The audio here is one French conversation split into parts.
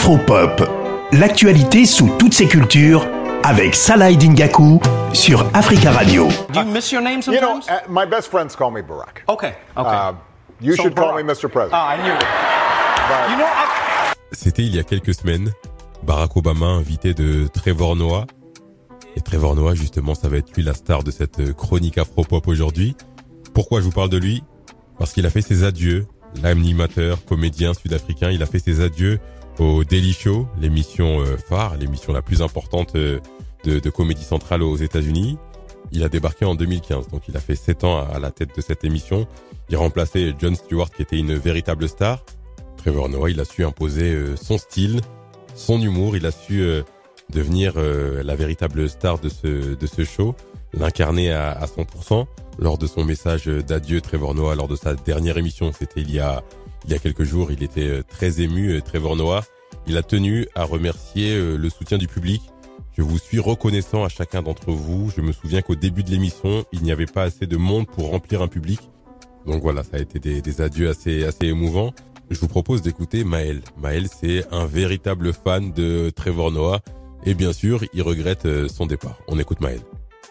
Afropop, l'actualité sous toutes ses cultures avec Salah Dingaku sur Africa Radio. Do you miss your name You know, sometimes? uh, my best friends call me Barack. okay, okay. Uh, you So should call me. Mr. President. Ah, I knew it. But- You know, I, C'était il y a quelques semaines. Barack Obama invité de Trevor Noah. Et Trevor Noah, justement, ça va être lui la star de cette chronique afro-pop aujourd'hui. Pourquoi je vous parle de lui? Parce qu'il a fait ses adieux. L'animateur, comédien sud-africain, il a fait ses adieux au Daily Show, l'émission euh, phare, l'émission la plus importante euh, de, de comédie centrale aux États-Unis. Il a débarqué en 2015, donc il a fait sept ans à, la tête de cette émission. Il remplaçait Jon Stewart, qui était une véritable star. Trevor Noah, il a su imposer euh, son style, son humour, il a su devenir la véritable star de ce de ce show, l'incarner à, à 100%. Lors de son message d'adieu, Trevor Noah, lors de sa dernière émission, c'était il y a il y a quelques jours, il était euh, très ému. euh, Trevor Noah, il a tenu à remercier euh, le soutien du public. Je vous suis reconnaissant à chacun d'entre vous. Je me souviens qu'au début de l'émission, il n'y avait pas assez de monde pour remplir un public. Donc voilà, ça a été des, adieux assez assez émouvants. Je vous propose d'écouter Maël. Maël, c'est un véritable fan de Trevor Noah. Et bien sûr, il regrette son départ. On écoute Maël.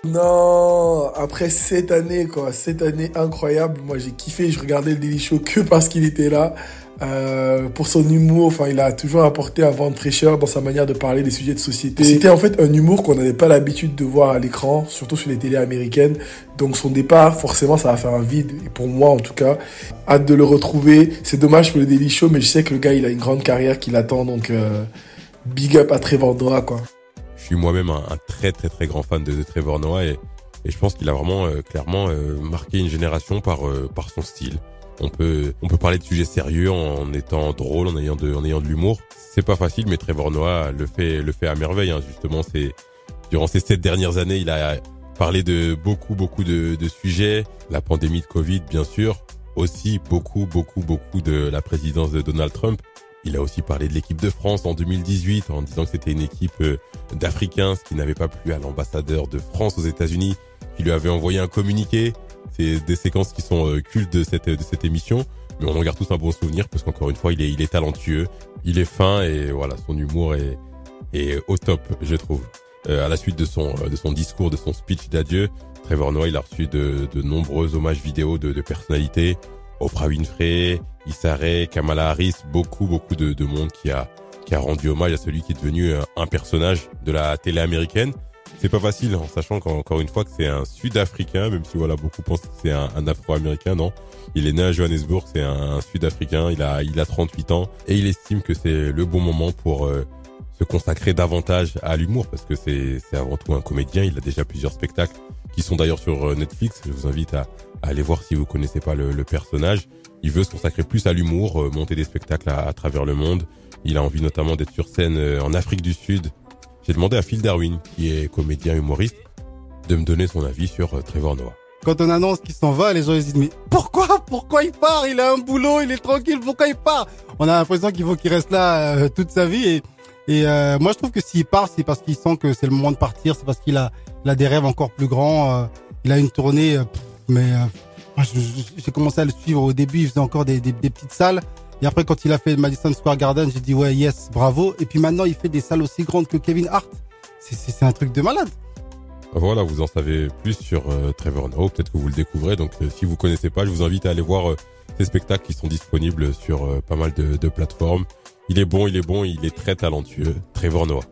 Non, après cette année, quoi, cette année incroyable, moi j'ai kiffé, je regardais le Daily Show que parce qu'il était là. Euh, pour son humour, enfin, il a toujours apporté un vent de fraîcheur dans sa manière de parler des sujets de société. C'était en fait un humour qu'on n'avait pas l'habitude de voir à l'écran, surtout sur les télés américaines. Donc son départ, forcément, ça va faire un vide. Et pour moi, en tout cas, hâte de le retrouver. C'est dommage pour le Daily Show, mais je sais que le gars, il a une grande carrière qui l'attend. Donc, euh, big up à Trevor Noah, quoi. Je suis moi-même un, un très très très grand fan de, de Trevor Noah et, et je pense qu'il a vraiment euh, clairement euh, marqué une génération par euh, par son style. On peut on peut parler de sujets sérieux en étant drôle, en ayant de en ayant de l'humour. C'est pas facile, mais Trevor Noah le fait le fait à merveille. Hein. Justement, c'est durant ces sept dernières années, il a parlé de beaucoup beaucoup de, de sujets, la pandémie de Covid bien sûr, aussi beaucoup beaucoup beaucoup de la présidence de Donald Trump. Il a aussi parlé de l'équipe de France en 2018 en disant que c'était une équipe euh, d'Africains, ce qui n'avait pas plu à l'ambassadeur de France aux États-Unis, qui lui avait envoyé un communiqué. C'est des séquences qui sont euh, cultes de cette de cette émission, mais on en garde tous un bon souvenir parce qu'encore une fois, il est il est talentueux, il est fin et voilà, son humour est est au top, je trouve. Euh, à la suite de son euh, de son discours, de son speech d'adieu, Trevor Noah, il a reçu de de nombreux hommages vidéo de, de personnalités, Oprah Winfrey, Issa Kamala Harris, beaucoup beaucoup de, de monde qui a qui a rendu hommage à celui qui est devenu un, un personnage de la télé américaine. C'est pas facile, en sachant qu'encore une fois que c'est un Sud-Africain, même si voilà beaucoup pensent que c'est un, Afro-Américain, non. Il est né à Johannesburg, c'est un, un Sud-Africain, il a il a 38 ans et il estime que c'est le bon moment pour euh, se consacrer davantage à l'humour parce que c'est c'est avant tout un comédien. Il a déjà plusieurs spectacles qui sont d'ailleurs sur euh, Netflix. Je vous invite à, à aller voir si vous connaissez pas le, personnage. Il veut se consacrer plus à l'humour, euh, monter des spectacles à, travers le monde. Il a envie notamment d'être sur scène euh, en Afrique du Sud. J'ai demandé à Phil Darwin, qui est comédien humoriste, de me donner son avis sur euh, Trevor Noah. Quand on annonce qu'il s'en va, les gens ils se disent mais pourquoi? Pourquoi il part? Il a un boulot, il est tranquille, pourquoi il part? On a l'impression qu'il faut qu'il reste là toute sa vie et moi je trouve que s'il part, c'est parce qu'il sent que c'est le moment de partir, c'est parce qu'il a il a des rêves encore plus grands, il a une tournée mais euh, j'ai commencé à le suivre au début, il faisait encore des, petites salles et après quand il a fait Madison Square Garden, j'ai dit ouais, yes, bravo et puis maintenant il fait des salles aussi grandes que Kevin Hart. C'est un truc de malade. Voilà, vous en savez plus sur euh, Trevor Noah, peut-être que vous le découvrez. Donc euh, si vous connaissez pas, je vous invite à aller voir euh, ces spectacles qui sont disponibles sur euh, pas mal de plateformes. Il est bon, il est bon, il est très talentueux. Trevor Noah.